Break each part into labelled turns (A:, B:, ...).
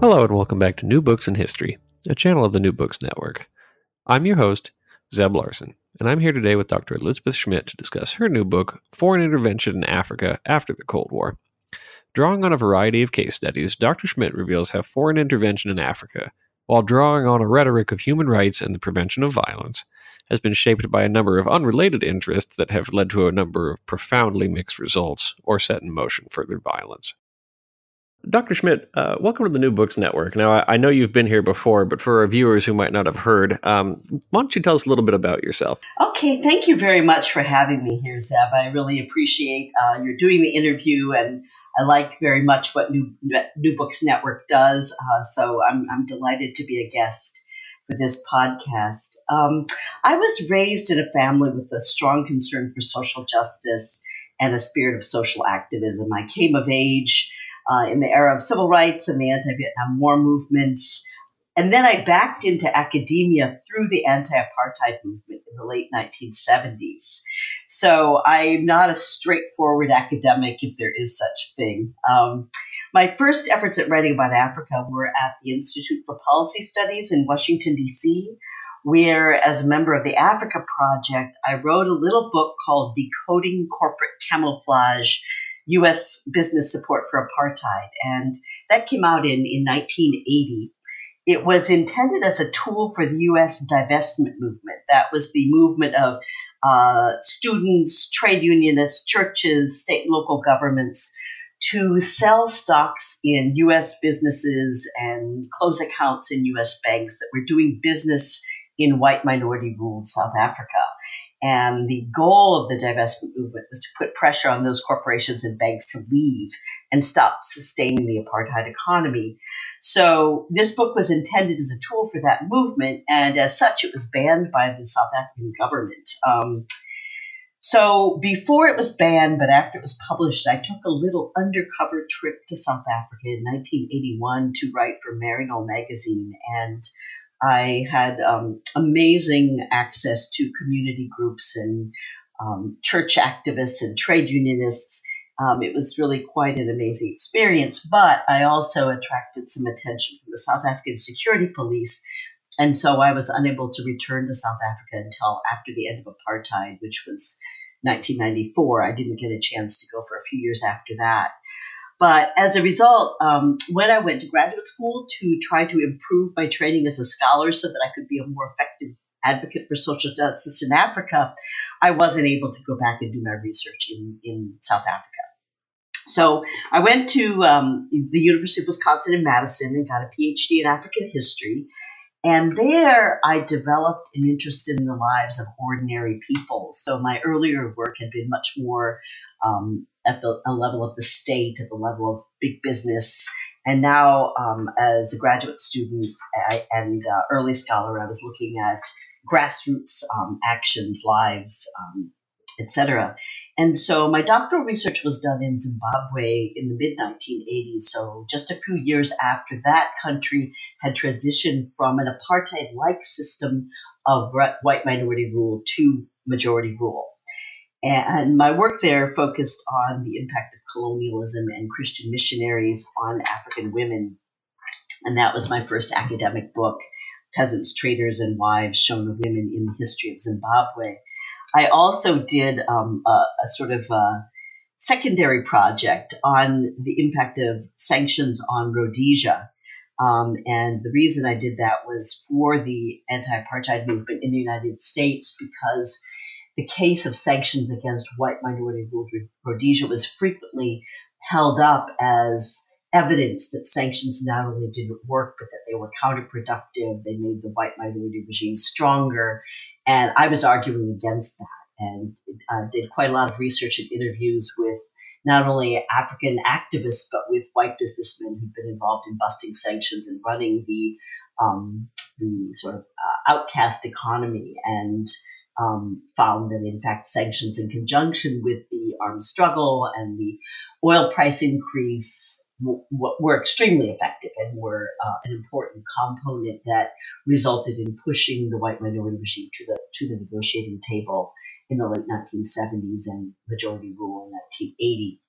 A: Hello, and welcome back to New Books in History, a channel of the New Books Network. I'm your host, Zeb Larson, and I'm here today with Dr. Elizabeth Schmidt to discuss her new book, Foreign Intervention in Africa After the Cold War. Drawing on a variety of case studies, Dr. Schmidt reveals how foreign intervention in Africa, while drawing on a rhetoric of human rights and the prevention of violence, has been shaped by a number of unrelated interests that have led to a number of profoundly mixed results or set in motion further violence. Dr. Schmidt, uh, welcome to the New Books Network. Now, I, I, know you've been here before, but for our viewers who might not have heard, um, why don't you tell us a little bit about yourself?
B: Okay, thank you very much for having me here, Zeb. I really appreciate uh, you're doing the interview, and I like very much what New, New Books Network does. Uh, so I'm, I'm delighted to be a guest for this podcast. Um, I was raised in a family with a strong concern for social justice and a spirit of social activism. I came of age uh, in the era of civil rights and the anti Vietnam War movements. And then I backed into academia through the anti apartheid movement in the late 1970s. So I'm not a straightforward academic, if there is such a thing. Um, my first efforts at writing about Africa were at the Institute for Policy Studies in Washington, D.C., where, as a member of the Africa Project, I wrote a little book called Decoding Corporate Camouflage U.S. business support for apartheid. And that came out in, in 1980. It was intended as a tool for the U.S. divestment movement. That was the movement of uh, students, trade unionists, churches, state and local governments to sell stocks in U.S. businesses and close accounts in U.S. banks that were doing business in white minority ruled South Africa. And the goal of the divestment movement was to put pressure on those corporations and banks to leave and stop sustaining the apartheid economy. So this book was intended as a tool for that movement, and as such, it was banned by the South African government. Um, so before it was banned, but after it was published, I took a little undercover trip to South Africa in 1981 to write for Maryknoll magazine, and I had um, amazing access to community groups and um, church activists and trade unionists. Um, it was really quite an amazing experience, but I also attracted some attention from the South African security police. And so I was unable to return to South Africa until after the end of apartheid, which was 1994. I didn't get a chance to go for a few years after that. But as a result, um, when I went to graduate school to try to improve my training as a scholar so that I could be a more effective advocate for social justice in Africa, I wasn't able to go back and do my research in, in South Africa. So I went to um, the University of Wisconsin in Madison and got a PhD in African history. And there I developed an interest in the lives of ordinary people. So my earlier work had been much more um, at the level of the state, at the level of big business. And now, um, as a graduate student and uh, early scholar, I was looking at grassroots um, actions, lives, um, etc. And so my doctoral research was done in Zimbabwe in the mid 1980s. So just a few years after that country had transitioned from an apartheid like system of white minority rule to majority rule. And my work there focused on the impact of colonialism and Christian missionaries on African women. And that was my first academic book, Peasants, Traders, and Wives Shona Women in the History of Zimbabwe. I also did um, a, a, sort of a secondary project on the impact of sanctions on Rhodesia. Um, and the reason I did that was for the anti apartheid movement in the United States because the case of sanctions against white minority ruled Rhodesia was frequently held up as evidence that sanctions not only didn't work, but that they were counterproductive. They made the white minority regime stronger. And I was arguing against that and uh, did quite a lot of research and interviews with not only African activists, but with white businessmen who've been involved in busting sanctions and running the, um, the sort of uh, outcast economy. And um, found that, in fact, sanctions in conjunction with the armed struggle and the oil price increase w- w- were extremely effective and were uh, an important component that resulted in pushing the white minority regime to the to the negotiating table in the late 1970s and majority rule in 1980.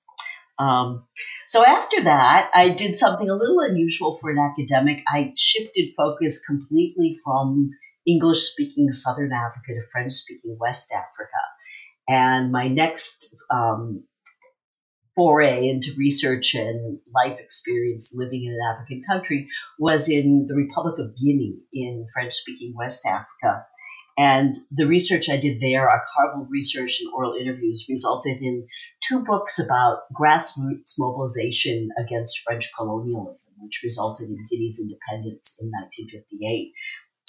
B: Um, so after that, I did something a little unusual for an academic. I shifted focus completely from English speaking Southern Africa to French speaking West Africa. And my next um, foray into research and life experience living in an African country was in the Republic of Guinea in French speaking West Africa. And the research I did there, archival research and oral interviews, resulted in two books about grassroots mobilization against French colonialism, which resulted in Guinea's independence in 1958.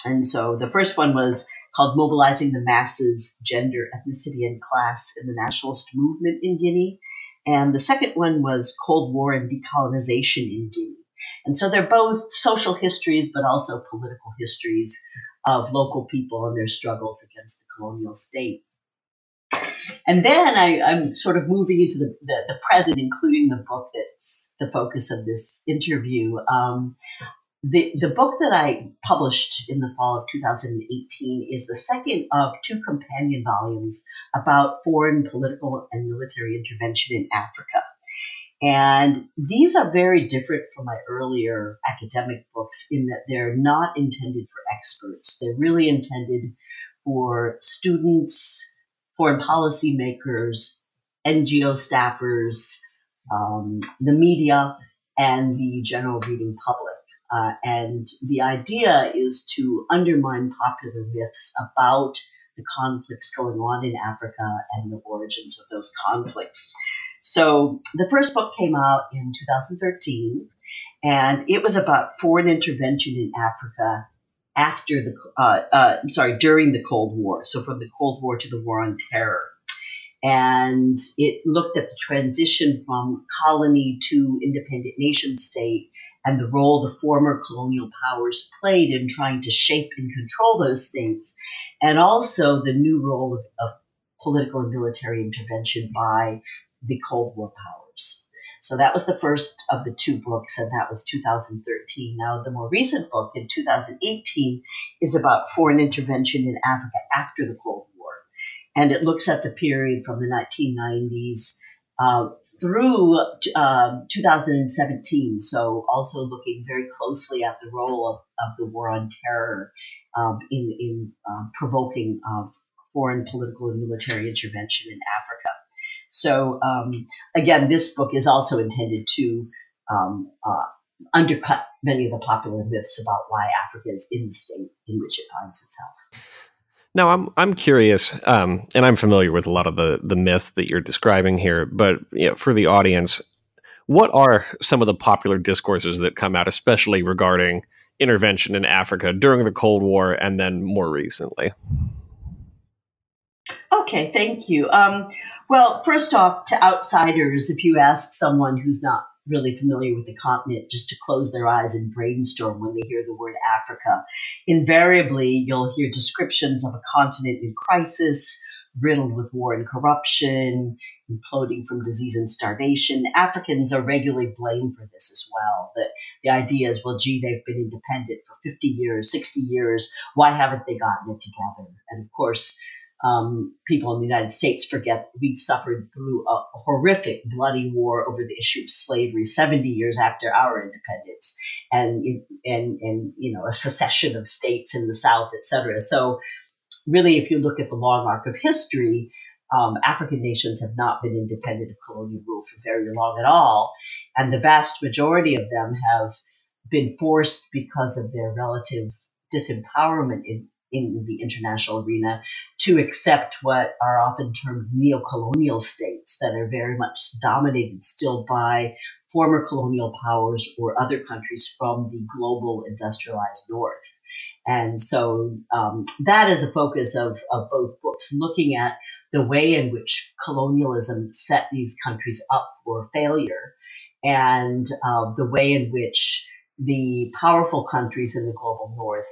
B: And so the first one was called Mobilizing the Masses, Gender, Ethnicity, and Class in the Nationalist Movement in Guinea. And the second one was Cold War and Decolonization in Guinea. And so they're both social histories, but also political histories of local people and their struggles against the colonial state. And then I, am sort of moving into the, the, the, present, including the book that's the focus of this interview. Um, the, the book that I published in the fall of 2018 is the second of two companion volumes about foreign political and military intervention in Africa. And these are very different from my earlier academic books in that they're not intended for experts. They're really intended for students, foreign policy makers, NGO staffers, um, the media, and the general reading public. Uh, and the idea is to undermine popular myths about the conflicts going on in Africa and the origins of those conflicts. So the first book came out in 2013, and it was about foreign intervention in Africa after the, uh, uh, I'm sorry, during the Cold War. So from the Cold War to the War on Terror. And it looked at the transition from colony to independent nation state and the role the former colonial powers played in trying to shape and control those states, and also the new role of, of political and military intervention by the Cold War powers. So that was the first of the two books, and that was 2013. Now, the more recent book in 2018 is about foreign intervention in Africa after the Cold War. And it looks at the period from the 1990s uh, through uh, 2017. So, also looking very closely at the role of, of the war on terror um, in, in uh, provoking uh, foreign political and military intervention in Africa. So, um, again, this book is also intended to um, uh, undercut many of the popular myths about why Africa is in the state in which it finds itself.
A: Now, I'm I'm curious, um, and I'm familiar with a lot of the the myths that you're describing here. But you know, for the audience, what are some of the popular discourses that come out, especially regarding intervention in Africa during the Cold War and then more recently?
B: Okay, thank you. Um, well, first off, to outsiders, if you ask someone who's not really familiar with the continent just to close their eyes and brainstorm when they hear the word Africa, invariably you'll hear descriptions of a continent in crisis, riddled with war and corruption, imploding from disease and starvation. Africans are regularly blamed for this as well. That the idea is, well, gee, they've been independent for 50 years, 60 years. Why haven't they gotten it together? And of course, um, people in the United States forget we suffered through a horrific bloody war over the issue of slavery 70 years after our independence and and and you know a secession of states in the south etc so really if you look at the long arc of history um, African nations have not been independent of colonial rule for very long at all and the vast majority of them have been forced because of their relative disempowerment in in the international arena to accept what are often termed neo-colonial states that are very much dominated still by former colonial powers or other countries from the global industrialized north. And so um, that is a focus of, of both books, looking at the way in which colonialism set these countries up for failure and uh, the way in which the powerful countries in the global north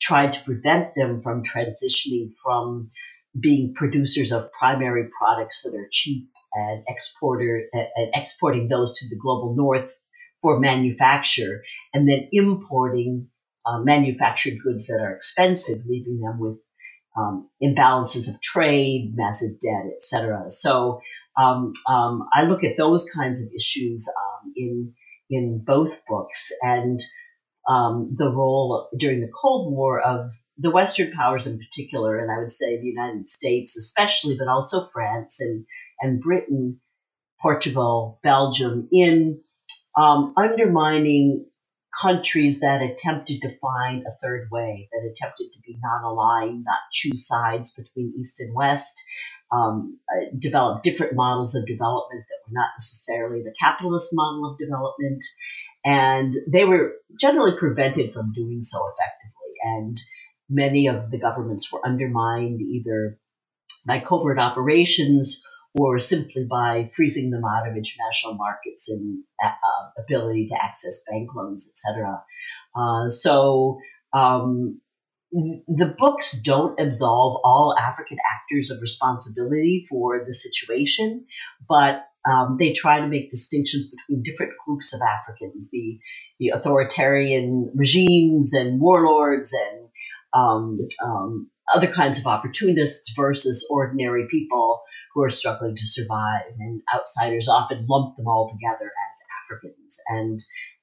B: tried to prevent them from transitioning from being producers of primary products that are cheap and exporter and exporting those to the global north for manufacture and then importing uh, manufactured goods that are expensive, leaving them with um, imbalances of trade, massive debt, etc. So um, um, I look at those kinds of issues um, in in both books and um, the role during the Cold War of the Western powers in particular, and I would say the United States especially, but also France and and Britain, Portugal, Belgium, in um, undermining countries that attempted to find a third way, that attempted to be non-aligned, not choose sides between East and West, um, uh, develop different models of development that were not necessarily the capitalist model of development, and they were generally prevented from doing so effectively. And many of the governments were undermined either by covert operations or simply by freezing them out of international markets and uh, ability to access bank loans, etc. Uh, so um, the books don't absolve all African actors of responsibility for the situation, but um, they try to make distinctions between different groups of Africans, the, the authoritarian regimes and warlords and um, um, other kinds of opportunists versus ordinary people who are struggling to survive. And outsiders often lump them all together as Africans and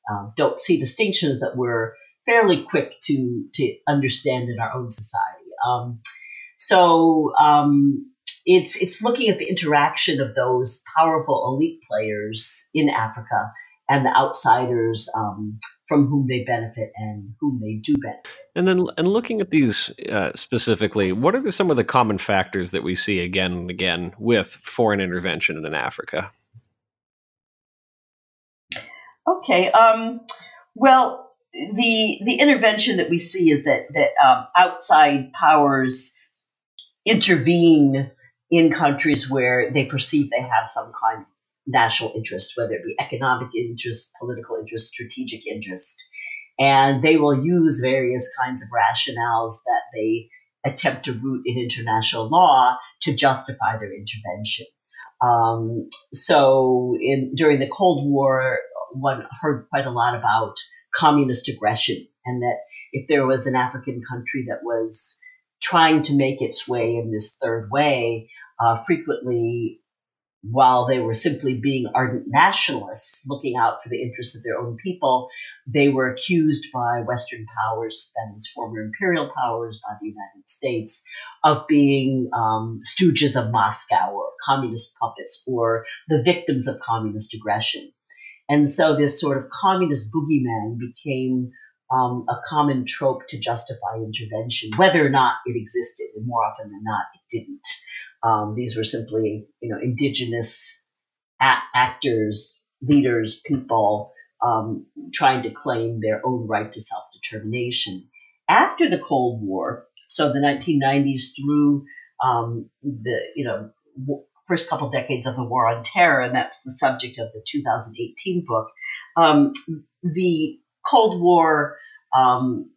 B: um, don't see distinctions that we're fairly quick to, to understand in our own society. Um, so um, it's, it's looking at the interaction of those powerful elite players in Africa and the outsiders um, from whom they benefit and whom they do benefit.
A: And then, and looking at these uh, specifically, what are the, some of the common factors that we see again and again with foreign intervention in Africa?
B: Okay. Um, well, the the intervention that we see is that that um, outside powers intervene in countries where they perceive they have some kind of national interest, whether it be economic interest, political interest, strategic interest. And they will use various kinds of rationales that they attempt to root in international law to justify their intervention. Um, so, in, during the Cold War, one heard quite a lot about communist aggression, and that if there was an African country that was trying to make its way in this third way, uh, frequently while they were simply being ardent nationalists looking out for the interests of their own people, they were accused by Western powers, that is, former imperial powers, by the United States, of being um, stooges of Moscow or communist puppets or the victims of communist aggression. And so this sort of communist boogeyman became um, a common trope to justify intervention, whether or not it existed, and more often than not, it didn't. Um, these were simply, you know, indigenous a- actors, leaders, people um, trying to claim their own right to self determination. After the Cold War, so the 1990s through um, the, you know, w- first couple decades of the War on Terror, and that's the subject of the 2018 book. Um, the Cold War um,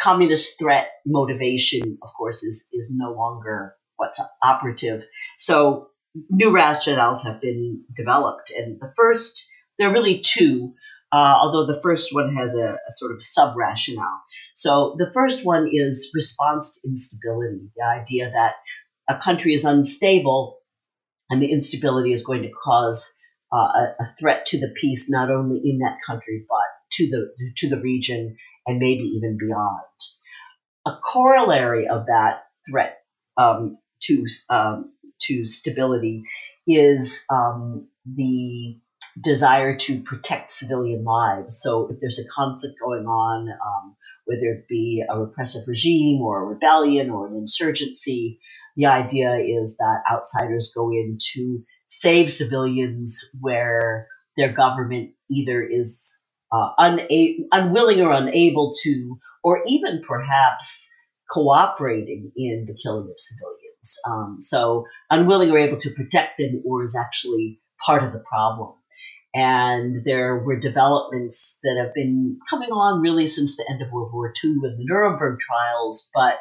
B: communist threat motivation, of course, is is no longer what's operative. So new rationales have been developed, and the first there are really two. Uh, although the first one has a, a sort of sub rationale. So the first one is response to instability, the idea that a country is unstable and the instability is going to cause uh, a, a, threat to the peace not only in that country but to the to the region and maybe even beyond. A corollary of that threat um, to um, to stability is um, the desire to protect civilian lives. So if there's a conflict going on, um, whether it be a repressive regime or a rebellion or an insurgency, the idea is that outsiders go in to save civilians where their government either is uh, una- unwilling or unable to, or even perhaps cooperating in the killing of civilians. Um, so unwilling or able to protect them or is actually part of the problem. And there were developments that have been coming on really since the end of World War II and the Nuremberg trials, but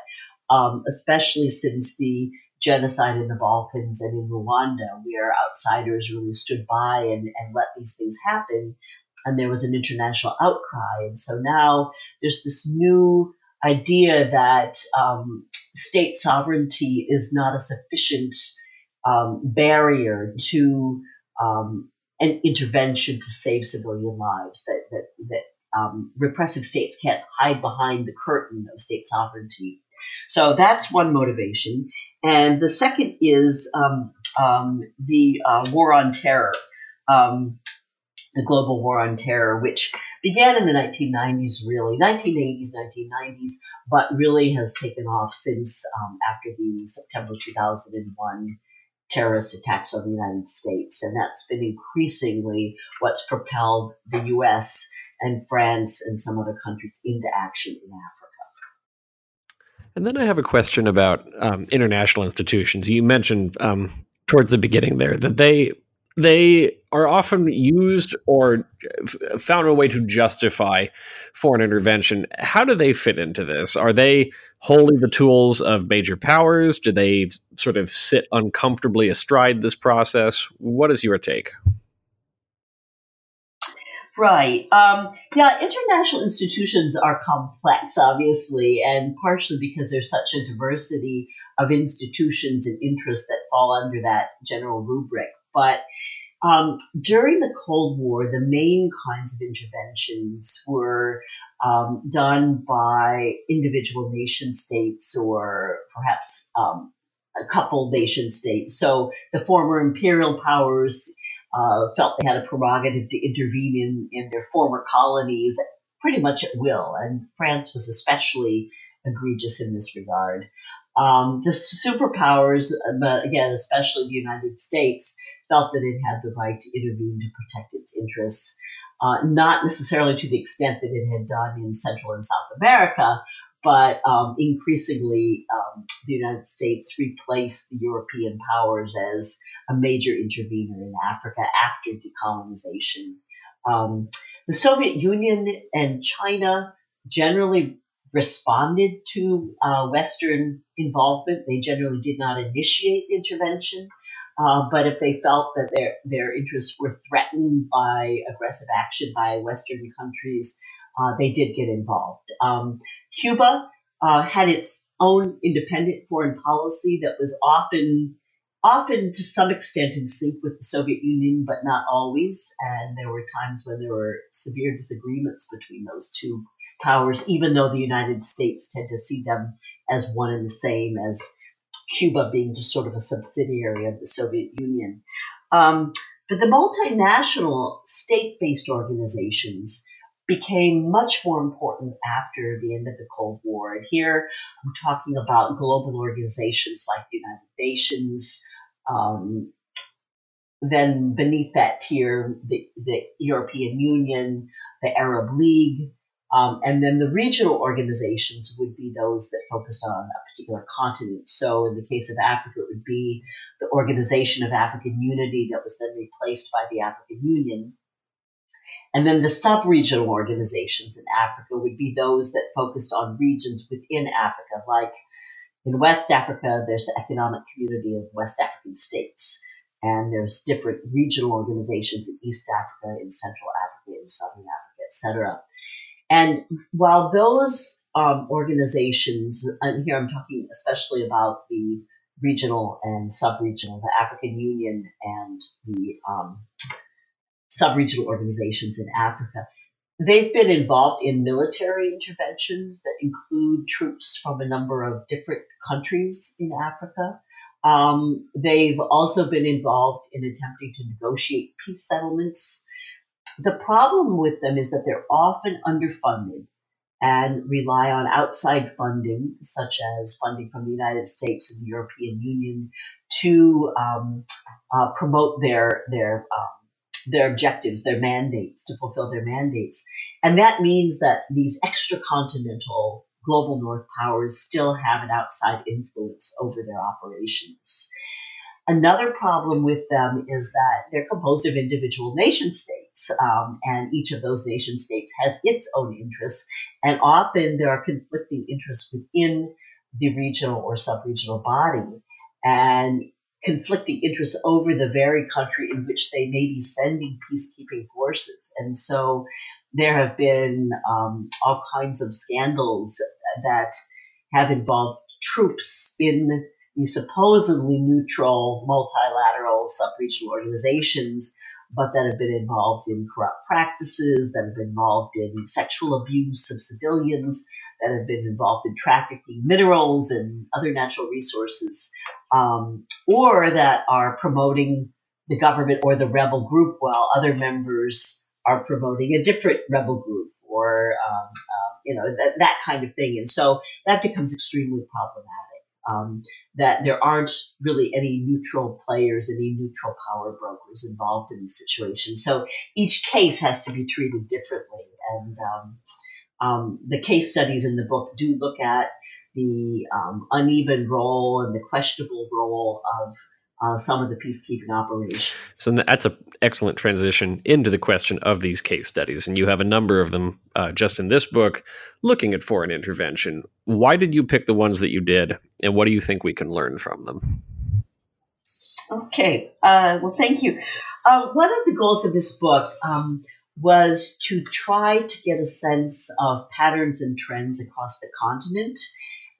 B: um, especially since the genocide in the Balkans and in Rwanda, where outsiders really stood by and, and let these things happen. And there was an international outcry. And so now there's this new idea that um, state sovereignty is not a sufficient um, barrier to um, an intervention to save civilian lives. That that that um, repressive states can't hide behind the curtain of state sovereignty. So that's one motivation, and the second is um, um, the uh, war on terror. Um, the global war on terror, which began in the 1990s, really, 1980s, 1990s, but really has taken off since um, after the September 2001 terrorist attacks on the United States. And that's been increasingly what's propelled the US and France and some other countries into action in Africa.
A: And then I have a question about um, international institutions. You mentioned um, towards the beginning there that they they are often used or found a way to justify foreign intervention. How do they fit into this? Are they wholly the tools of major powers? Do they sort of sit uncomfortably astride this process? What is your take?
B: Right. Um, yeah, international institutions are complex, obviously, and partially because there's such a diversity of institutions and interests that fall under that general rubric. But um, during the Cold War, the main kinds of interventions were um, done by individual nation states or perhaps um, a couple nation states. So the former imperial powers uh, felt they had a prerogative to intervene in, in their former colonies pretty much at will, and France was especially egregious in this regard. Um, the superpowers, but again, especially the United States, felt that it had the right to intervene to protect its interests, uh, not necessarily to the extent that it had done in Central and South America, but um, increasingly um, the United States replaced the European powers as a major intervener in Africa after decolonization. Um, the Soviet Union and China generally responded to uh, Western involvement. They generally did not initiate intervention, uh, but if they felt that their their interests were threatened by aggressive action by Western countries, uh, they did get involved. Um, Cuba uh, had its own independent foreign policy that was often often to some extent in sync with the Soviet Union, but not always. And there were times when there were severe disagreements between those two powers, even though the United States tend to see them as one and the same, as Cuba being just sort of a subsidiary of the Soviet Union. Um, but the multinational state based organizations became much more important after the end of the Cold War. And here I'm talking about global organizations like the United Nations. Um, then beneath that tier, the, the European Union, the Arab League, um, and then the regional organizations would be those that focused on a particular continent. So in the case of Africa, it would be the Organization of African Unity that was then replaced by the African Union. And then the sub-regional organizations in Africa would be those that focused on regions within Africa, like in West Africa, there's the Economic Community of West African States. And there's different regional organizations in East Africa, in Central Africa, in Southern Africa, etc. And while those um, organizations, and here I'm talking especially about the regional and sub-regional, the African Union and the um, sub-regional organizations in Africa, they've been involved in military interventions that include troops from a number of different countries in Africa. Um, they've also been involved in attempting to negotiate peace settlements the problem with them is that they're often underfunded and rely on outside funding, such as funding from the United States and the European Union, to um, uh, promote their their um, their objectives, their mandates, to fulfill their mandates, and that means that these extracontinental global North powers still have an outside influence over their operations. Another problem with them is that they're composed of individual nation states, um, and each of those nation states has its own interests, and often there are conflicting interests within the regional or sub-regional body, and conflicting interests over the very country in which they may be sending peacekeeping forces. And so there have been um, all kinds of scandals that have involved troops in these supposedly neutral multilateral sub-regional organizations, but that have been involved in corrupt practices, that have been involved in sexual abuse of civilians, that have been involved in trafficking minerals and other natural resources, um, or that are promoting the government or the rebel group while other members are promoting a different rebel group or um, uh, you know that, that kind of thing. And so that becomes extremely problematic um, that there aren't really any neutral players any neutral power brokers involved in the situation. So each case has to be treated differently. And um, um the case studies in the book do look at the um, uneven role and the questionable role of uh, some of the peacekeeping operations.
A: So that's an excellent transition into the question of these case studies. And you have a number of them uh, just in this book looking at foreign intervention. Why did you pick the ones that you did? And what do you think we can learn from them?
B: Okay. Uh, well, thank you. Uh, one of the goals of this book um, was to try to get a sense of patterns and trends across the continent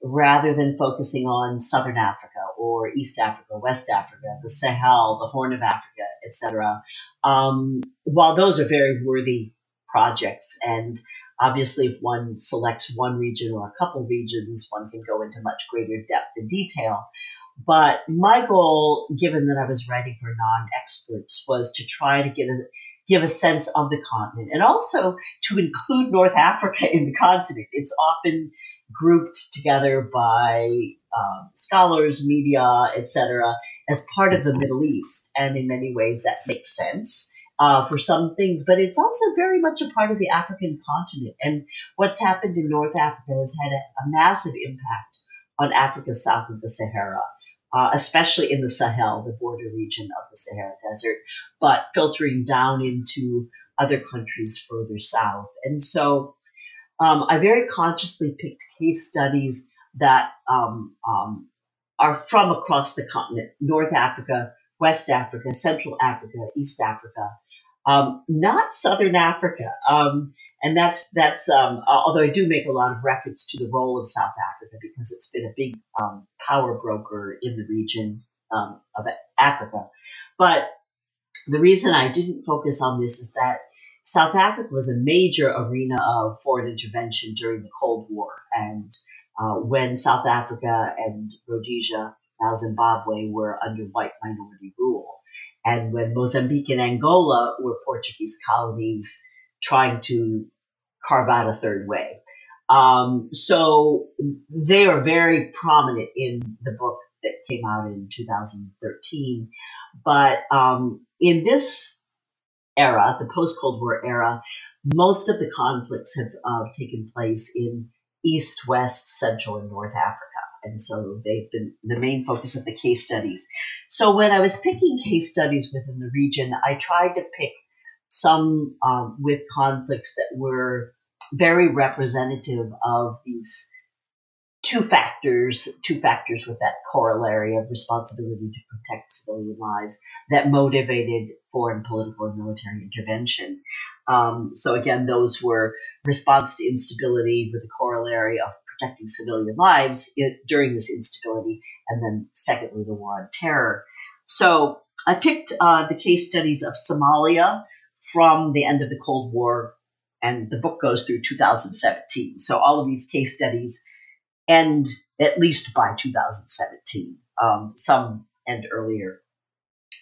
B: rather than focusing on Southern Africa or East Africa, West Africa, the Sahel, the Horn of Africa, etc. Um, while those are very worthy projects, and obviously, if one selects one region or a couple regions, one can go into much greater depth and detail. But my goal, given that I was writing for non-experts, was to try to get a give a sense of the continent and also to include North Africa in the continent. It's often grouped together by um, scholars, media, etc., as part of the Middle East. And in many ways, that makes sense. Uh, for some things, but it's also very much a part of the African continent. And what's happened in North Africa has had a, a massive impact on Africa south of the Sahara uh, especially in the Sahel, the border region of the Sahara Desert, but filtering down into other countries further south. And so um, I very consciously picked case studies that um, um, are from across the continent North Africa, West Africa, Central Africa, East Africa, um, not Southern Africa. Um, and that's that's um, although I do make a lot of reference to the role of South Africa because it's been a big power broker in the region of Africa. But the reason I didn't focus on this is that South Africa was a major arena of foreign intervention during the Cold War, and uh, when South Africa and Rhodesia, now Zimbabwe, were under white minority rule, and when Mozambique and Angola were Portuguese colonies trying to carve out a third way. Um, so they are very prominent in the book that came out in 2013. But um, in this era, the post Cold War era, most of the conflicts have uh, taken place in East, West, Central, and North Africa. And so they've been the main focus of the case studies. So when I was picking case studies within the region, I tried to pick some um, with conflicts that were very representative of these two factors, two factors with that corollary of responsibility to protect civilian lives that motivated foreign political and military intervention. Um, so again, those were response to instability with the corollary of protecting civilian lives during this instability, and then secondly, the war on terror. So I picked uh, the case studies of Somalia, from the end of the Cold War, and the book goes through 2017. So all of these case studies end at least by 2017. Um, some end earlier.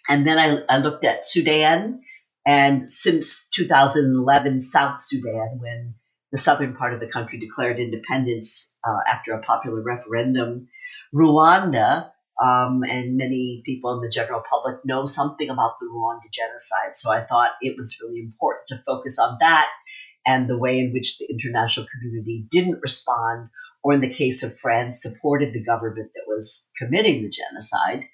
B: And then I, I looked at Sudan, and since 2011, South Sudan, when the southern part of the country declared independence uh, after a popular referendum, Rwanda, um, and many people in the general public know something about the Rwanda genocide. So I thought it was really important to focus on that and the way in which the international community didn't respond, or in the case of France, supported the government that was committing the genocide,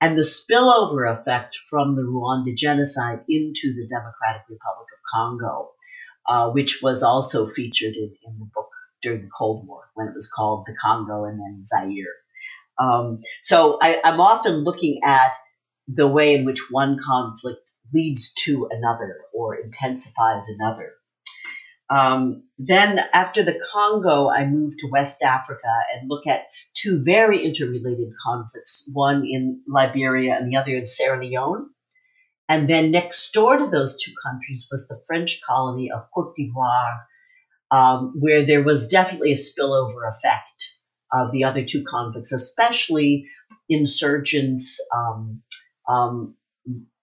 B: and the spillover effect from the Rwanda genocide into the Democratic Republic of Congo, uh, which was also featured in, in the book during the Cold War when it was called the Congo and then Zaire. Um, so I, I'm often looking at the way in which one conflict leads to another or intensifies another. Um, then after the Congo, I moved to West Africa and look at two very interrelated conflicts, one in Liberia and the other in Sierra Leone. And then next door to those two countries was the French colony of Cote d'Ivoire, um, where there was definitely a spillover effect of the other two conflicts, especially insurgents, um, um,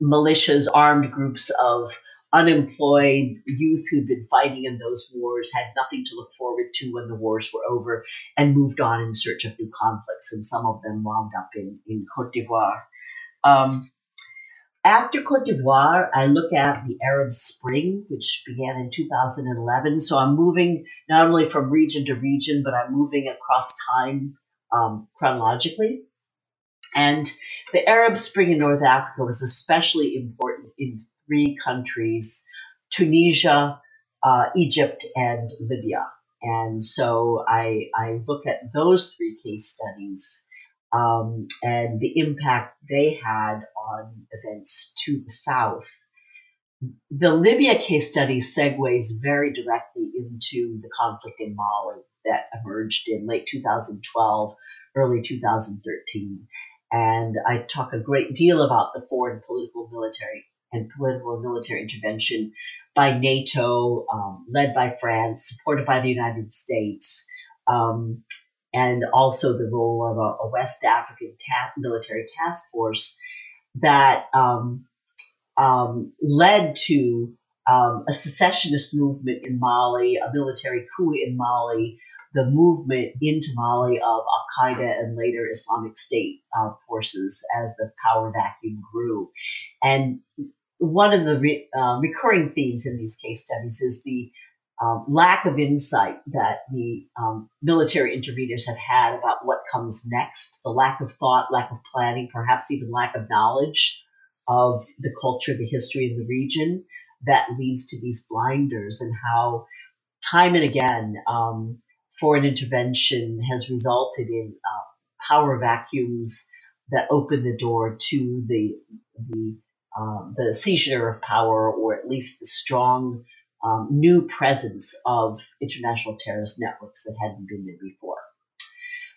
B: militias, armed groups of unemployed youth who'd been fighting in those wars, had nothing to look forward to when the wars were over, and moved on in search of new conflicts. And some of them wound up in, in Cote d'Ivoire. Um, after Cote d'Ivoire, I look at the Arab Spring, which began in 2011. So I'm moving not only from region to region, but I'm moving across time um, chronologically. And the Arab Spring in North Africa was especially important in three countries Tunisia, uh, Egypt, and Libya. And so I, I look at those three case studies um, and the impact they had on events to the south. The Libya case study segues very directly into the conflict in Mali that emerged in late 2012, early 2013. And I talk a great deal about the foreign political military and political and military intervention by NATO, um, led by France, supported by the United States, um, and also the role of a, a West African ta- military task force that um, um led to um, a secessionist movement in Mali, a military coup in Mali, the movement into Mali of Al Qaeda and later Islamic State uh, forces as the power vacuum grew. And one of the re, uh, recurring themes in these case studies is the um, lack of insight that the um, military interveners have had about what comes next, the lack of thought, lack of planning, perhaps even lack of knowledge of the culture, the history of the region that leads to these blinders and how time and again um, foreign intervention has resulted in uh, power vacuums that open the door to the the um, the seizure of power, or at least the strong um, new presence of international terrorist networks that hadn't been there before.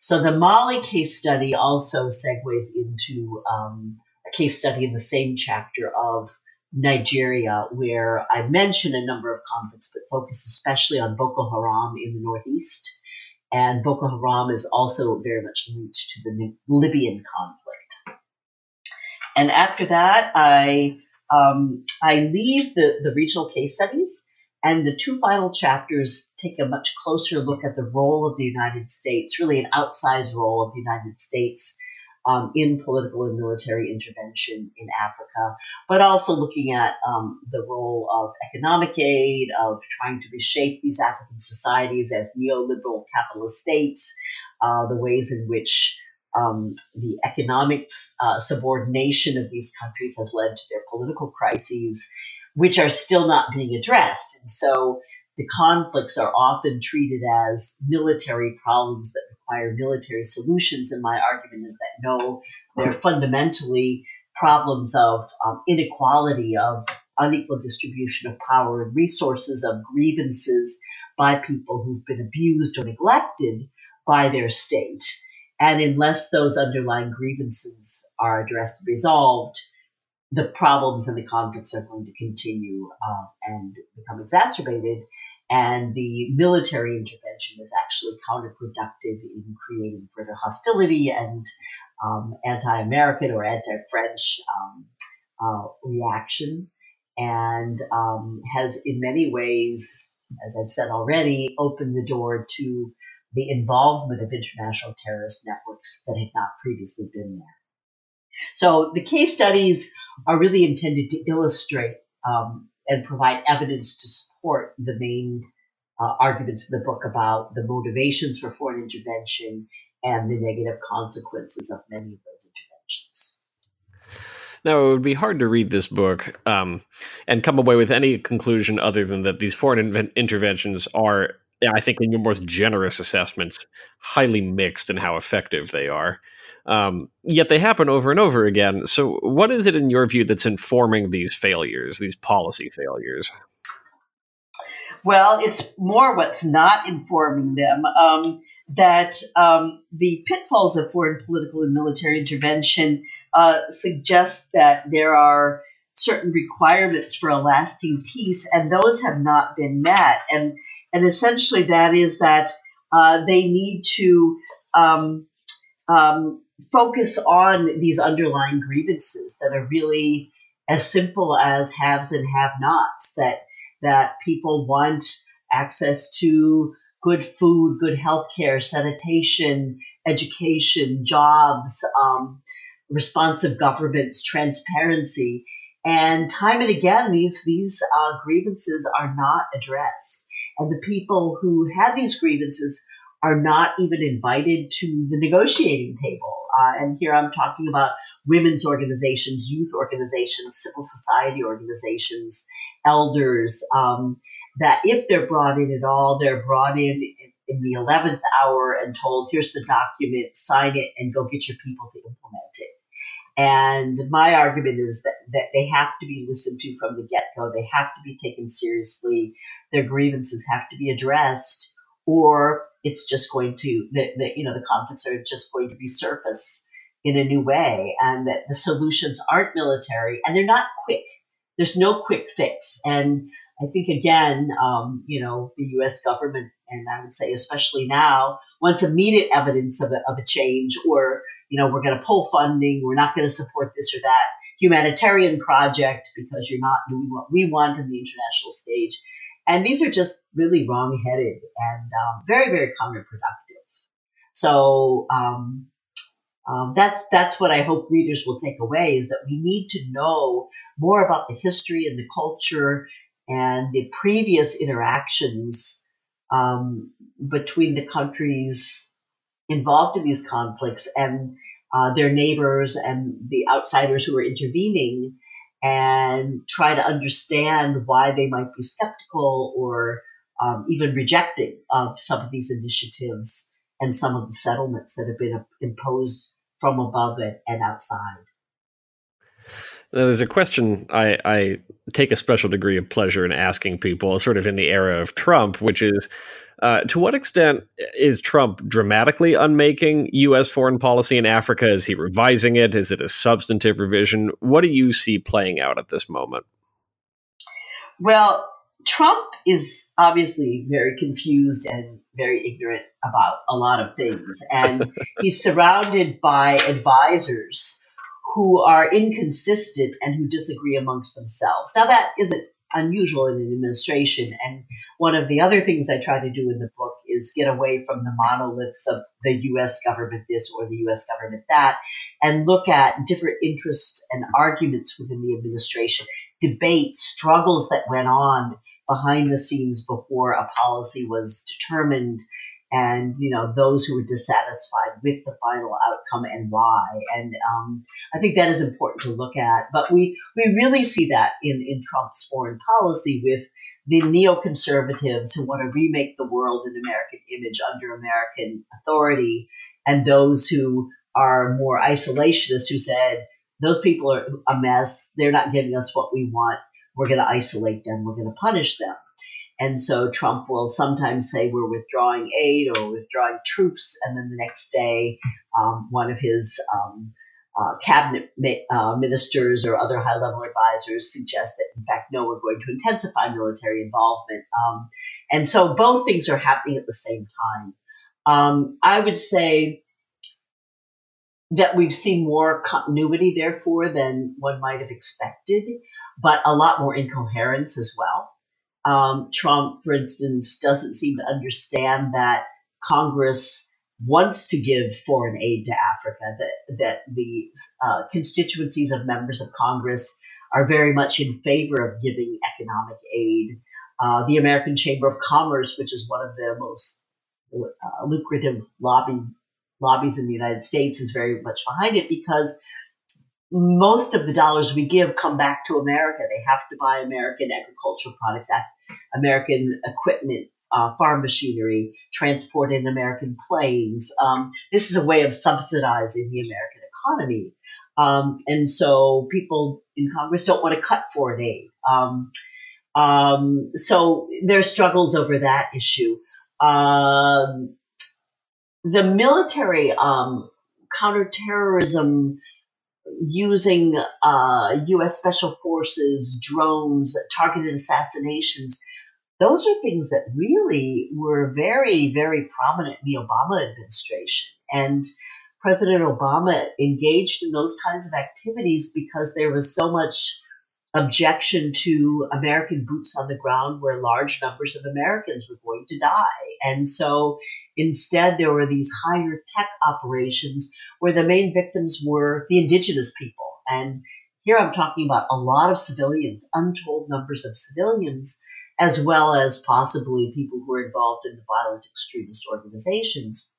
B: So the Mali case study also segues into um, a case study in the same chapter of Nigeria, where I mention a number of conflicts, but focus especially on Boko Haram in the northeast. And Boko Haram is also very much linked to the Libyan conflict. And after that, I um, I leave the, the regional case studies and the two final chapters take a much closer look at the role of the United States, really an outsized role of the United States um, in political and military intervention in Africa, but also looking at um, the role of economic aid, of trying to reshape these African societies as neoliberal capitalist states, uh, the ways in which um, the economic uh, subordination of these countries has led to their political crises, which are still not being addressed. And so the conflicts are often treated as military problems that require military solutions. And my argument is that no, they're fundamentally problems of um, inequality, of unequal distribution of power and resources, of grievances by people who've been abused or neglected by their state. And unless those underlying grievances are addressed and resolved, the problems and the conflicts are going to continue uh, and become exacerbated. And the military intervention is actually counterproductive in creating further hostility and um, anti American or anti French um, uh, reaction, and um, has in many ways, as I've said already, opened the door to the involvement of international terrorist networks that had not previously been there. So the case studies are really intended to illustrate um, and provide evidence to support the main uh, arguments in the book about the motivations for foreign intervention and the negative consequences of many of those interventions.
A: Now, it would be hard to read this book um, and come away with any conclusion other than that these foreign interventions are, I think, in your most generous assessments, highly mixed in how effective they are. Um, yet they happen over and over again. So, what is it in your view that's informing these failures, these policy failures?
B: Well, it's more what's not informing them. Um, that um, the pitfalls of foreign political and military intervention uh, suggest that there are certain requirements for a lasting peace, and those have not been met. And and essentially, that is that uh, they need to um, um, focus on these underlying grievances that are really as simple as haves and have-nots. That that people want access to good food, good health care, sanitation, education, jobs, um, responsive governments, transparency. And time and again, these these uh, grievances are not addressed, and the people who have these grievances are not even invited to the negotiating table. Uh, and here I'm talking about women's organizations, youth organizations, civil society organizations, elders. Um, that if they're brought in at all, they're brought in in the 11th hour and told, here's the document, sign it, and go get your people to implement it. And my argument is that, that they have to be listened to from the get go. They have to be taken seriously. Their grievances have to be addressed, or it's just going to, the, the, you know, the conflicts are just going to resurface in a new way. And that the solutions aren't military and they're not quick. There's no quick fix. And I think again, um, you know, the U.S. government, and I would say especially now, wants immediate evidence of a, of a change, or you know, we're going to pull funding, we're not going to support this or that humanitarian project because you're not doing what we want in the international stage. And these are just really wrong-headed and um, very, very counterproductive. So um, um, that's that's what I hope readers will take away is that we need to know more about the history and the culture and the previous interactions um, between the countries involved in these conflicts and uh, their neighbors and the outsiders who are intervening and try to understand why they might be skeptical or um, even rejecting of some of these initiatives and some of the settlements that have been imposed from above it and outside.
A: Now, there's a question I, I take a special degree of pleasure in asking people, sort of in the era of Trump, which is uh, to what extent is Trump dramatically unmaking U.S. foreign policy in Africa? Is he revising it? Is it a substantive revision? What do you see playing out at this moment?
B: Well, Trump is obviously very confused and very ignorant about a lot of things. And he's surrounded by advisors who are inconsistent and who disagree amongst themselves. Now, that isn't unusual in an administration. And one of the other things I try to do in the book is get away from the monoliths of the US government this or the US government that and look at different interests and arguments within the administration, debates, struggles that went on behind the scenes before a policy was determined and you know those who are dissatisfied with the final outcome and why. And um, I think that is important to look at. But we we really see that in in Trump's foreign policy with the neoconservatives who want to remake the world in American image under American authority, and those who are more isolationists who said those people are a mess. They're not giving us what we want. We're going to isolate them. We're going to punish them. And so Trump will sometimes say we're withdrawing aid or withdrawing troops, and then the next day, um, one of his um, uh, cabinet uh, ministers or other high level advisors suggest that, in fact, no, we're going to intensify military involvement. Um, and so both things are happening at the same time. Um, I would say that we've seen more continuity, therefore, than one might have expected, but a lot more incoherence as well. Um, Trump, for instance, doesn't seem to understand that Congress wants to give foreign aid to Africa, that, that the uh, constituencies of members of Congress are very much in favor of giving economic aid. Uh, the American Chamber of Commerce, which is one of the most uh, lucrative lobby lobbies in the United States, is very much behind it because most of the dollars we give come back to America. They have to buy American agricultural products, American equipment, uh, farm machinery, transport in American planes. Um, this is a way of subsidizing the American economy. Um, and so people in Congress don't want to cut foreign aid. Um, Um, so there are struggles over that issue. Um, the military um, counterterrorism using uh, U.S. Special Forces, drones, targeted assassinations. Those are things that really were very, very prominent in the Obama administration. And President Obama engaged in those kinds of activities because there was so much objection to American boots on the ground where large numbers of Americans were going to die. And so instead, there were these higher tech operations where the main victims were the indigenous people. And here I'm talking about a lot of civilians, untold numbers of civilians, as well as possibly people who were involved in the violent extremist organizations.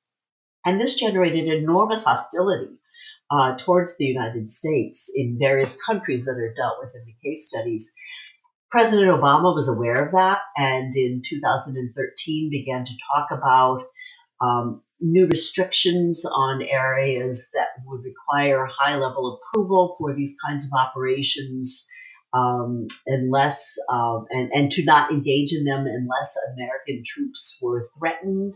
B: And this generated enormous hostility uh, towards the United States in various countries that are dealt with in the case studies. President Obama was aware of that and in 2013 began to talk about um, new restrictions on areas that would require high level approval for these kinds of operations um, unless uh, and, and to not engage in them unless American troops were threatened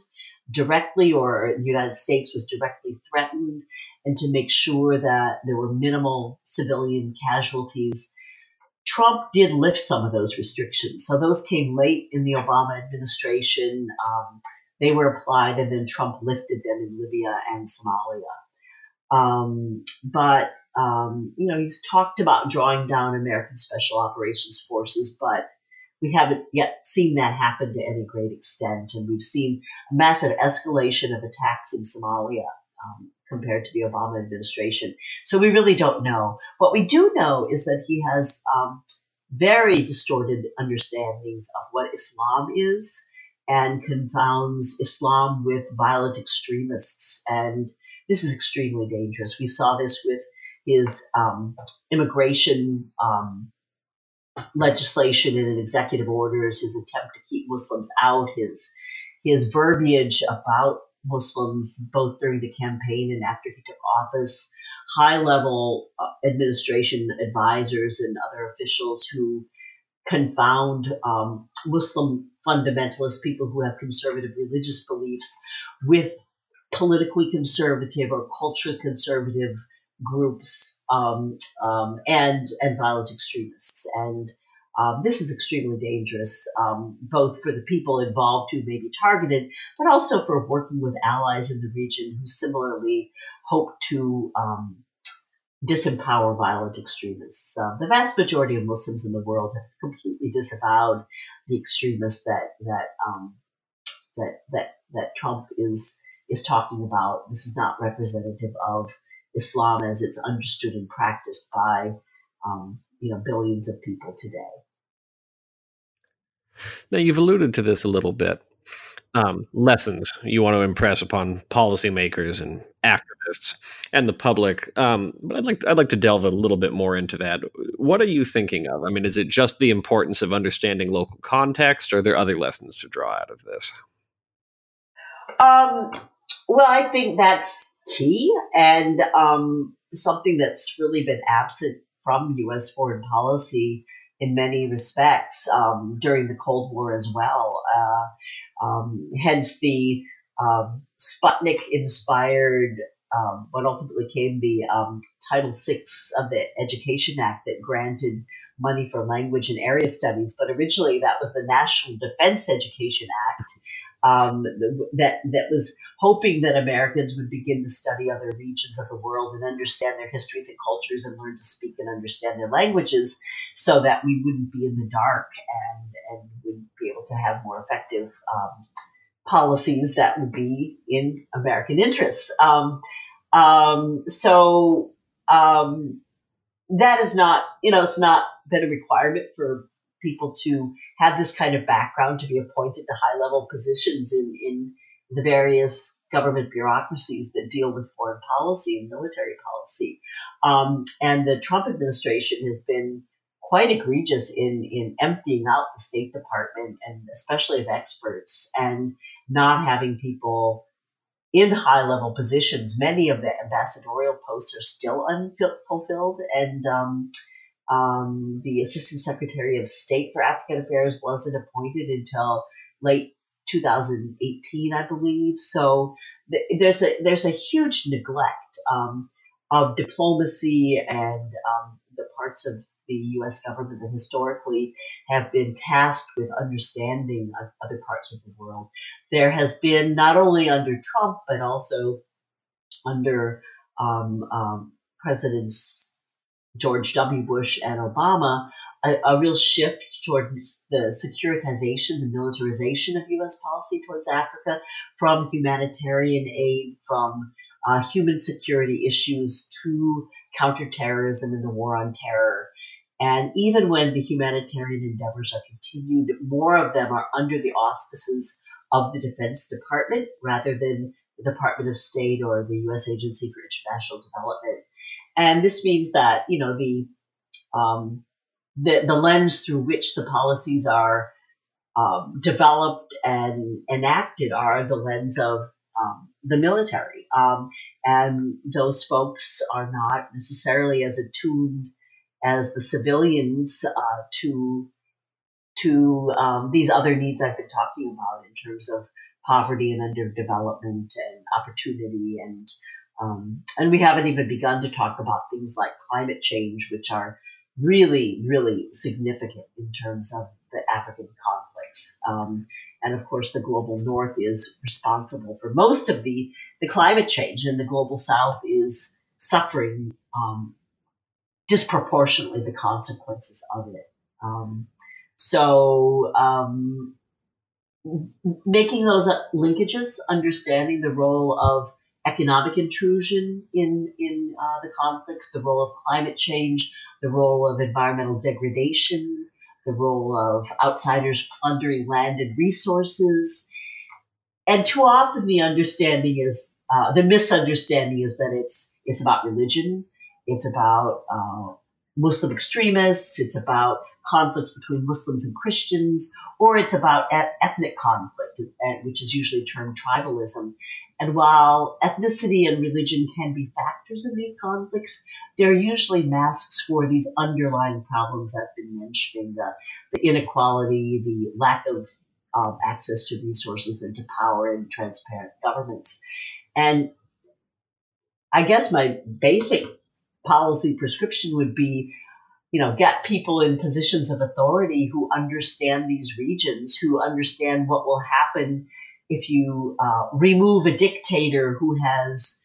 B: directly or the United States was directly threatened, and to make sure that there were minimal civilian casualties. Trump did lift some of those restrictions. So those came late in the Obama administration. Um, they were applied, and then Trump lifted them in Libya and Somalia. Um, but um, you know, he's talked about drawing down American Special Operations Forces, but we haven't yet seen that happen to any great extent. And we've seen a massive escalation of attacks in Somalia um, compared to the Obama administration. So we really don't know. What we do know is that he has um, very distorted understandings of what Islam is and confounds Islam with violent extremists. And this is extremely dangerous. We saw this with his um, immigration um, legislation and executive orders, his attempt to keep Muslims out, his his verbiage about Muslims both during the campaign and after he took office, high level uh, administration advisors and other officials who confound um, Muslim fundamentalist people who have conservative religious beliefs with politically conservative or culturally conservative groups um, um, and and violent extremists. And um, this is extremely dangerous, um, both for the people involved who may be targeted, but also for working with allies in the region who similarly hope to um, disempower violent extremists. Uh, the vast majority of Muslims in the world have completely disavowed the extremists that that um, that that that Trump is is talking about. This is not representative of Islam as it's understood and practiced by um, you know billions of people today.
A: Now you've alluded to this a little bit. Um, lessons you want to impress upon policymakers and activists and the public. Um, but I'd like I'd like to delve a little bit more into that. What are you thinking of? I mean, is it just the importance of understanding local context, or are there other lessons to draw out of this?
B: Um, well, I think that's key and um, something that's really been absent from U.S. foreign policy in many respects um, during the Cold War as well. Uh, um, hence the um, Sputnik inspired, um, what ultimately came the um, Title VI of the Education Act that granted money for language and area studies. But originally that was the National Defense Education Act um, that that was hoping that Americans would begin to study other regions of the world and understand their histories and cultures and learn to speak and understand their languages, so that we wouldn't be in the dark and and would be able to have more effective um, policies that would be in American interests. Um, um so um, that is not, you know, it's not been a requirement for people to have this kind of background to be appointed to high level positions in, in the various government bureaucracies that deal with foreign policy and military policy. Um, and the Trump administration has been quite egregious in, in emptying out the State Department and especially of experts and not having people in high level positions. Many of the ambassadorial posts are still unfulfilled and um, Um, the Assistant Secretary of State for African Affairs wasn't appointed until late 2018, I believe. So th- there's a there's a huge neglect um, of diplomacy and um, the parts of the U.S. government that historically have been tasked with understanding other parts of the world. There has been not only under Trump but also under um, um, Presidents George W. Bush and Obama a, a, real shift toward the securitization, the militarization of U.S. policy towards Africa, from humanitarian aid, from uh, human security issues to counterterrorism and the war on terror. And even when the humanitarian endeavors are continued, more of them are under the auspices of the Defense Department rather than the Department of State or the U.S. Agency for International Development. And this means that, you know, the um, the, the lens through which the policies are um, developed and enacted are the lens of um, the military. Um, and those folks are not necessarily as attuned as the civilians uh, to to um, these other needs I've been talking about in terms of poverty and underdevelopment and opportunity and um, and we haven't even begun to talk about things like climate change, which are really, really significant in terms of the African conflicts. Um, and of course, the global north is responsible for most of the, the climate change, and the global south is suffering um, disproportionately the consequences of it. Um, so, um, making those linkages, understanding the role of economic intrusion in in uh, the conflicts, the role of climate change, the role of environmental degradation, the role of outsiders plundering land and resources, and too often the understanding is uh, the misunderstanding is that it's it's about religion, it's about uh, Muslim extremists, it's about conflicts between Muslims and Christians, or it's about ethnic conflict, which is usually termed tribalism. And while ethnicity and religion can be factors in these conflicts, they're usually masks for these underlying problems I've been mentioning the, the inequality, the lack of um, access to resources and to power and transparent governments. And I guess my basic policy prescription would be you know, get people in positions of authority who understand these regions, who understand what will happen if you uh, remove a dictator who has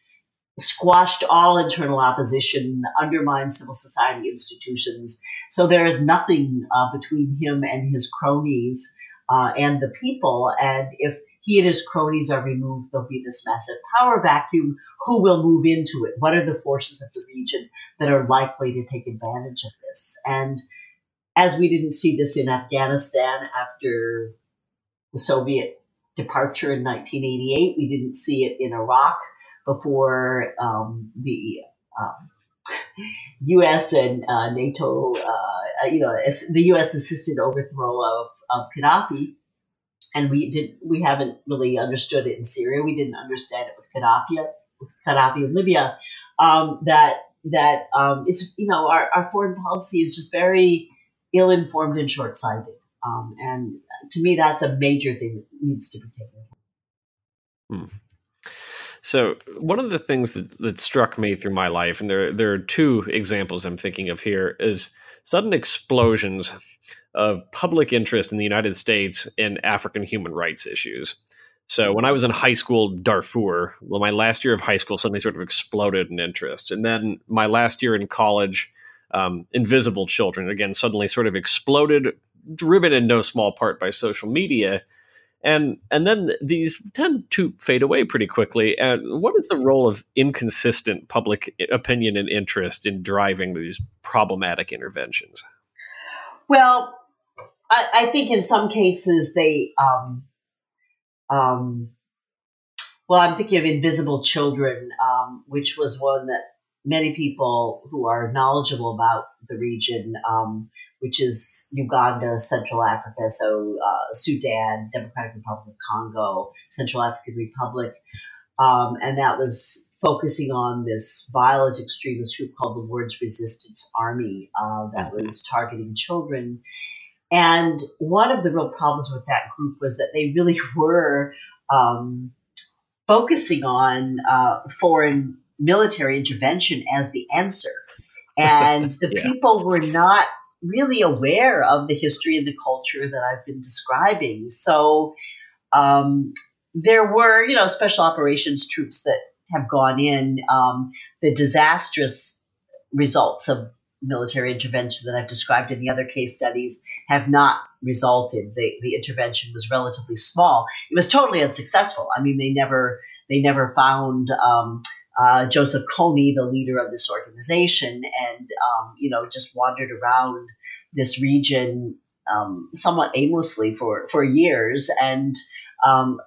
B: squashed all internal opposition, undermined civil society institutions. So there is nothing uh, between him and his cronies uh, and the people. And if he and his cronies are removed, there'll be this massive power vacuum. Who will move into it? What are the forces of the region that are likely to take advantage of this? And as we didn't see this in Afghanistan after the Soviet departure in 1988, we didn't see it in Iraq before um, the um, U.S. and uh, NATO, uh, you know, the U.S. assisted overthrow of, of Gaddafi and we did we haven't really understood it in Syria. We didn't understand it with Gaddafi, with Gaddafi in Libya. Um, that that um, it's you know our, our foreign policy is just very ill informed and short sighted. Um, and to me, that's a major thing that needs to be taken.
A: Hmm. So one of the things that, that struck me through my life, and there there are two examples I'm thinking of here, is sudden explosions of public interest in the United States in African human rights issues. So when I was in high school, Darfur, well, my last year of high school suddenly sort of exploded in interest, and then my last year in college, um, Invisible Children again suddenly sort of exploded, driven in no small part by social media, and and then these tend to fade away pretty quickly. And what is the role of inconsistent public opinion and interest in driving these problematic interventions?
B: Well, I, I think in some cases they, um, um, well, I'm thinking of Invisible Children, um, which was one that many people who are knowledgeable about the region, um, which is Uganda, Central Africa, so uh, Sudan, Democratic Republic of Congo, Central African Republic, um, and that was focusing on this violent extremist group called the Lord's Resistance Army uh, that mm-hmm. was targeting children. And one of the real problems with that group was that they really were um, focusing on uh, foreign military intervention as the answer. And the yeah. people were not really aware of the history and the culture that I've been describing. So um, there were, you know, special operations troops that have gone in. Um, the disastrous results of military intervention that I've described in the other case studies have not resulted. The, the intervention was relatively small. It was totally unsuccessful. I mean, they never they never found um, uh, Joseph Kony, the leader of this organization, and um, you know just wandered around this region um, somewhat aimlessly for for years, and um,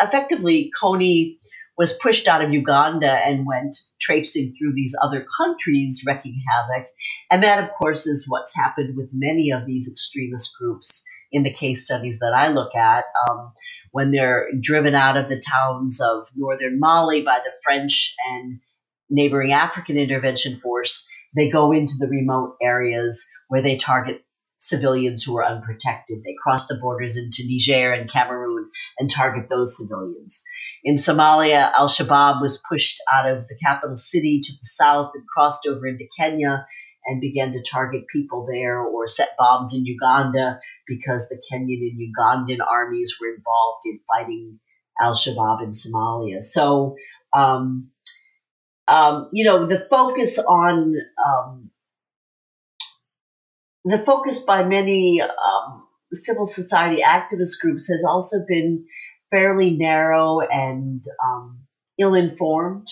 B: effectively Kony was pushed out of Uganda and went traipsing through these other countries, wreaking havoc. And that, of course, is what's happened with many of these extremist groups in the case studies that I look at. Um, when they're driven out of the towns of northern Mali by the French and neighboring African intervention force, they go into the remote areas where they target civilians who are unprotected. They cross the borders into Niger and Cameroon and target those civilians. In Somalia, Al Shabaab was pushed out of the capital city to the south and crossed over into Kenya and began to target people there or set bombs in Uganda because the Kenyan and Ugandan armies were involved in fighting Al Shabaab in Somalia. So, um, um, you know, the focus on um, the focus by many um, civil society activist groups has also been fairly narrow and um, ill informed,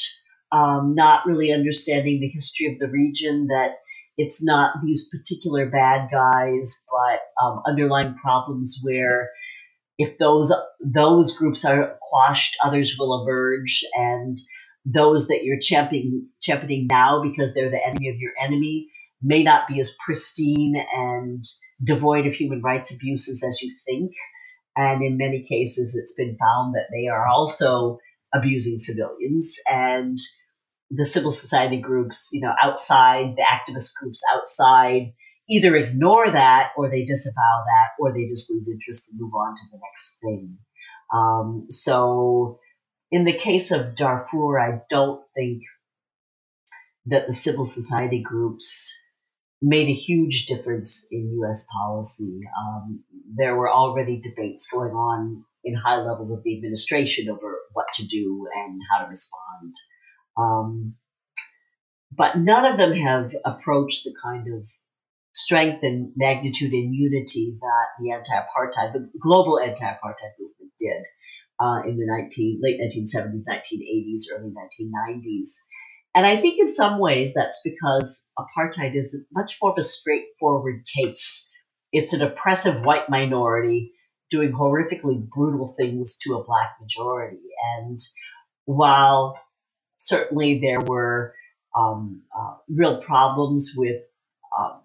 B: um, not really understanding the history of the region, that it's not these particular bad guys, but um, underlying problems where if those those groups are quashed, others will emerge, and those that you're championing championing now because they're the enemy of your enemy may not be as pristine and devoid of human rights abuses as you think. And in many cases, it's been found that they are also abusing civilians. And the civil society groups, you know, outside, the activist groups outside, either ignore that or they disavow that or they just lose interest and move on to the next thing. Um, so, in the case of Darfur, I don't think that the civil society groups made a huge difference in U.S. policy. Um, there were already debates going on in high levels of the administration over what to do and how to respond. Um, but none of them have approached the kind of strength and magnitude and unity that the anti-apartheid, the global anti-apartheid movement did uh, in the 19, late 1970s, 1980s, early 1990s. And I think in some ways that's because apartheid is much more of a straightforward case. It's an oppressive white minority doing horrifically brutal things to a black majority. And while certainly there were um, uh, real problems with um,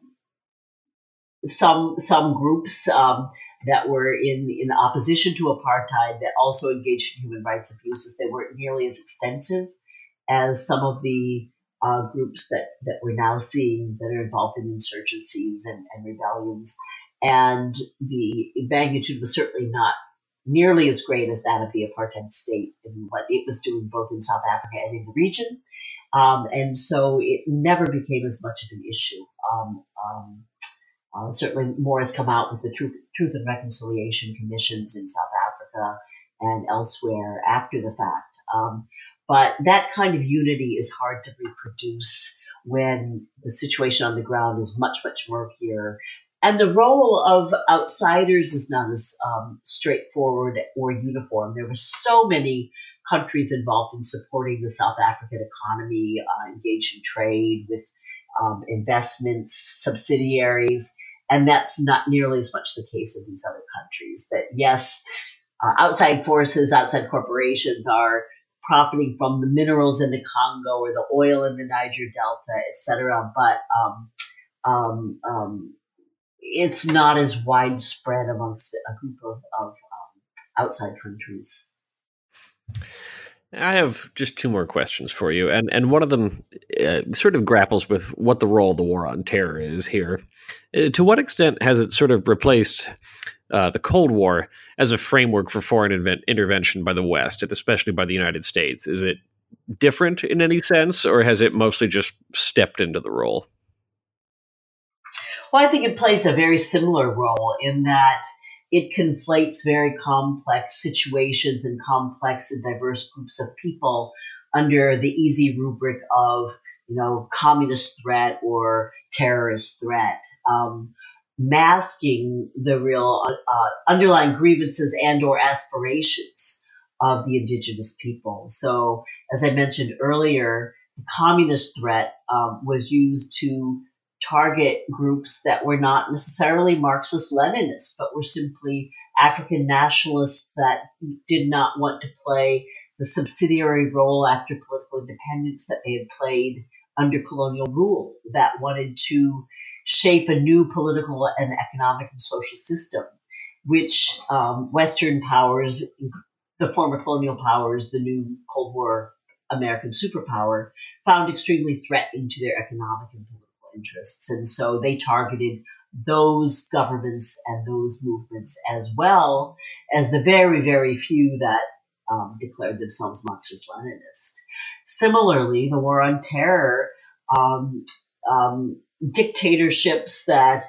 B: some some groups um, that were in in opposition to apartheid that also engaged in human rights abuses, they weren't nearly as extensive as some of the uh, groups that, that we're now seeing that are involved in insurgencies and, and rebellions. And the magnitude was certainly not nearly as great as that of the apartheid state and what it was doing both in South Africa and in the region. Um, and so it never became as much of an issue. Um, um, uh, certainly, more has come out with the Truth, Truth and Reconciliation Commissions in South Africa and elsewhere after the fact. Um, but that kind of unity is hard to reproduce when the situation on the ground is much, much murkier. And the role of outsiders is not as um, straightforward or uniform. There were so many countries involved in supporting the South African economy, uh, engaged in trade with um, investments, subsidiaries, and that's not nearly as much the case in these other countries. That yes, uh, outside forces, outside corporations are profiting from the minerals in the Congo or the oil in the Niger Delta, etc. But um, um, um, it's not as widespread amongst a group of, of um, outside countries.
A: I have just two more questions for you, and and one of them uh, sort of grapples with what the role of the war on terror is here. Uh, to what extent has it sort of replaced uh, the Cold War as a framework for foreign invent- intervention by the West, especially by the United States? Is it different in any sense, or has it mostly just stepped into the role?
B: Well, I think it plays a very similar role in that it conflates very complex situations and complex and diverse groups of people under the easy rubric of, you know, communist threat or terrorist threat. Um, masking the real uh, underlying grievances and or aspirations of the indigenous people. So, as I mentioned earlier, the communist threat um, was used to target groups that were not necessarily Marxist Leninists, but were simply African nationalists that did not want to play the subsidiary role after political independence that they had played under colonial rule, that wanted to shape a new political and economic and social system, which um, Western powers, the former colonial powers, the new Cold War American superpower, found extremely threatening to their economic and political interests. And so they targeted those governments and those movements as well as the very, very few that um, declared themselves Marxist Leninist. Similarly, the war on terror, um, um, dictatorships that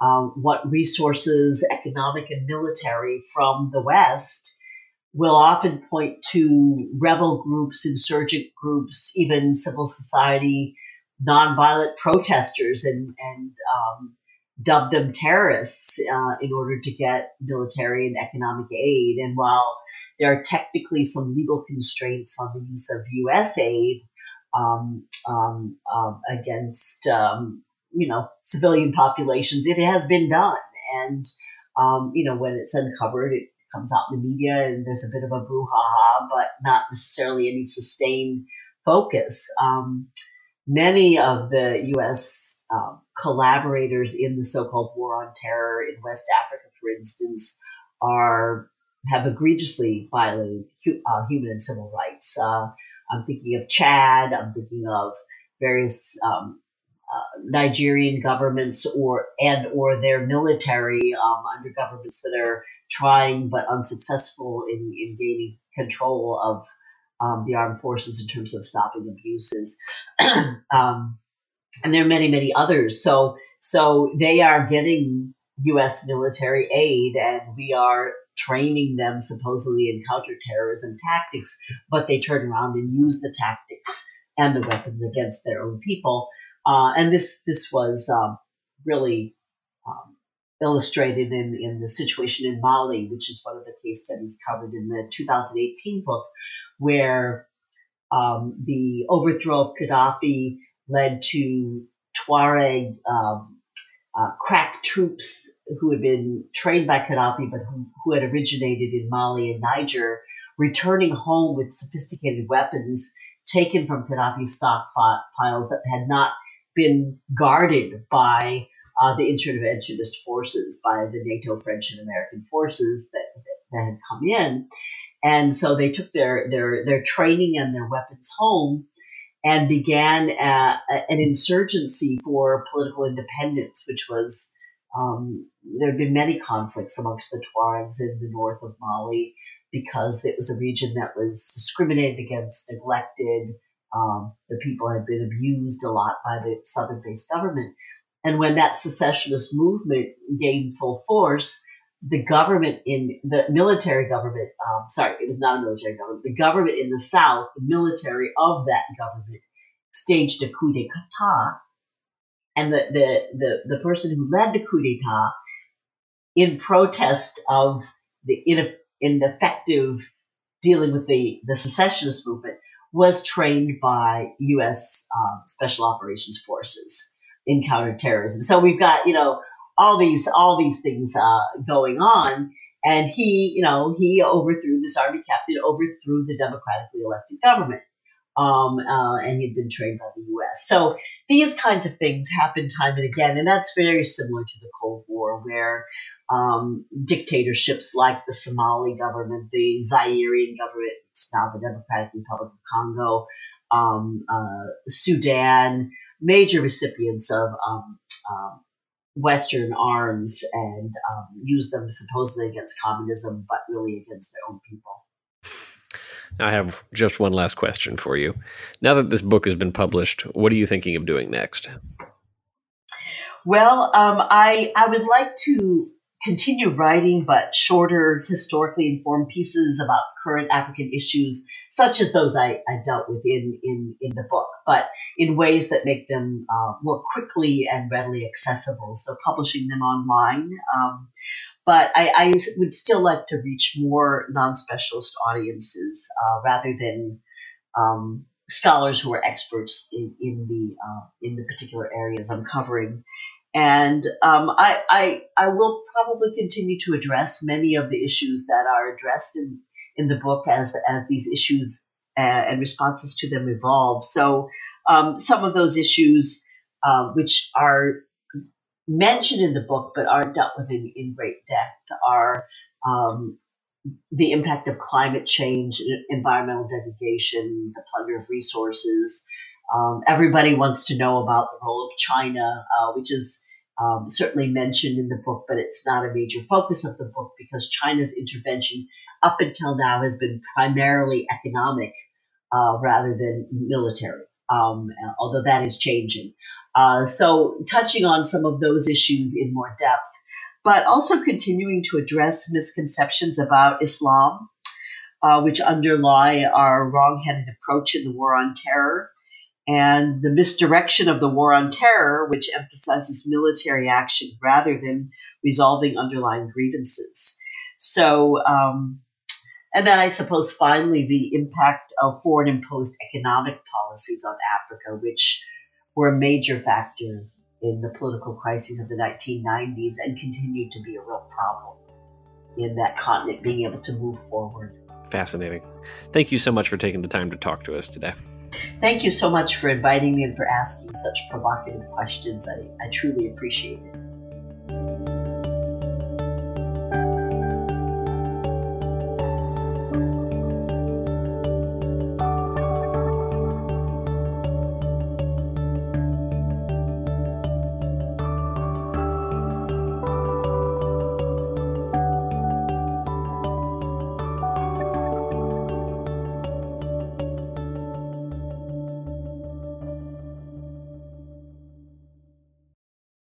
B: um, want resources, economic and military, from the West will often point to rebel groups, insurgent groups, even civil society nonviolent protesters and, and um, dubbed them terrorists uh, in order to get military and economic aid. And while there are technically some legal constraints on the use of U.S. aid um, um, um, against, um, you know, civilian populations, it has been done. And, um, you know, when it's uncovered, it comes out in the media and there's a bit of a brouhaha, but not necessarily any sustained focus. Um, many of the U.S. Um, collaborators in the so-called war on terror in West Africa, for instance, are have egregiously violated uh, human and civil rights. Uh, I'm thinking of Chad. I'm thinking of various um, uh, Nigerian governments or and or their military um, under governments that are trying but unsuccessful in, in gaining control of um, the armed forces in terms of stopping abuses. um, and there are many, many others. So, so they are getting U.S. military aid, and we are training them supposedly in counterterrorism tactics, but they turn around and use the tactics and the weapons against their own people. Uh, and this this was um, really um, illustrated in, in the situation in Mali, which is one of the case studies covered in the 2018 book, where um, the overthrow of Gaddafi led to Tuareg um, uh, crack troops who had been trained by Gaddafi but who, who had originated in Mali and Niger returning home with sophisticated weapons taken from Gaddafi's stockpiles that had not been guarded by uh, the interventionist forces, by the NATO, French, and American forces that, that, that had come in. And so they took their, their, their training and their weapons home and began a, a, an insurgency for political independence, which was um, there had been many conflicts amongst the Tuaregs in the north of Mali because it was a region that was discriminated against, neglected. Um, the people had been abused a lot by the southern based government. And when that secessionist movement gained full force, the government in the military government, um, sorry, it was not a military government, the government in the South, the military of that government, staged a coup d'etat. And the, the, the, the person who led the coup d'etat, in protest of the ineffective dealing with the, the secessionist movement, was trained by U.S. Um, Special Operations Forces in counterterrorism. So we've got, you know, all these all these things uh, going on. And he, you know, he overthrew this army captain, overthrew the democratically elected government. Um, uh, and he'd been trained by the U.S. So these kinds of things happen time and again, and that's very similar to the Cold War, where um, dictatorships like the Somali government, the Zairean government, it's now the Democratic Republic of Congo, um, uh, Sudan, major recipients of um, um, Western arms and um, use them supposedly against communism, but really against their own people.
A: I have just one last question for you. Now that this book has been published, what are you thinking of doing next?
B: Well, um, I I would like to continue writing, but shorter, historically informed pieces about current African issues, such as those I, I dealt with in, in, in the book, but in ways that make them uh, more quickly and readily accessible. So publishing them online. Um, but I, I, would still like to reach more non-specialist audiences uh, rather than um, scholars who are experts in, in the uh, in the particular areas I'm covering. And um, I, I, I will probably continue to address many of the issues that are addressed in, in the book as, as these issues uh, and responses to them evolve. So um, some of those issues, uh, which are mentioned in the book but aren't dealt with in, in great depth, are um, the impact of climate change, environmental degradation, the plunder of resources, um, everybody wants to know about the role of China, uh, which is um, certainly mentioned in the book, but it's not a major focus of the book because China's intervention up until now has been primarily economic uh, rather than military, um, although that is changing. Uh, so, touching on some of those issues in more depth, but also continuing to address misconceptions about Islam, uh, which underlie our wrong-headed approach in the war on terror and the misdirection of the war on terror, which emphasizes military action rather than resolving underlying grievances. So, um, and then I suppose finally the impact of foreign imposed economic policies on Africa, which were a major factor in the political crises of the 1990s and continue to be a real problem in that continent being able to move forward.
A: Fascinating. Thank you so much for taking the time to talk to us today.
B: Thank you so much for inviting me and for asking such provocative questions. I, I truly appreciate it.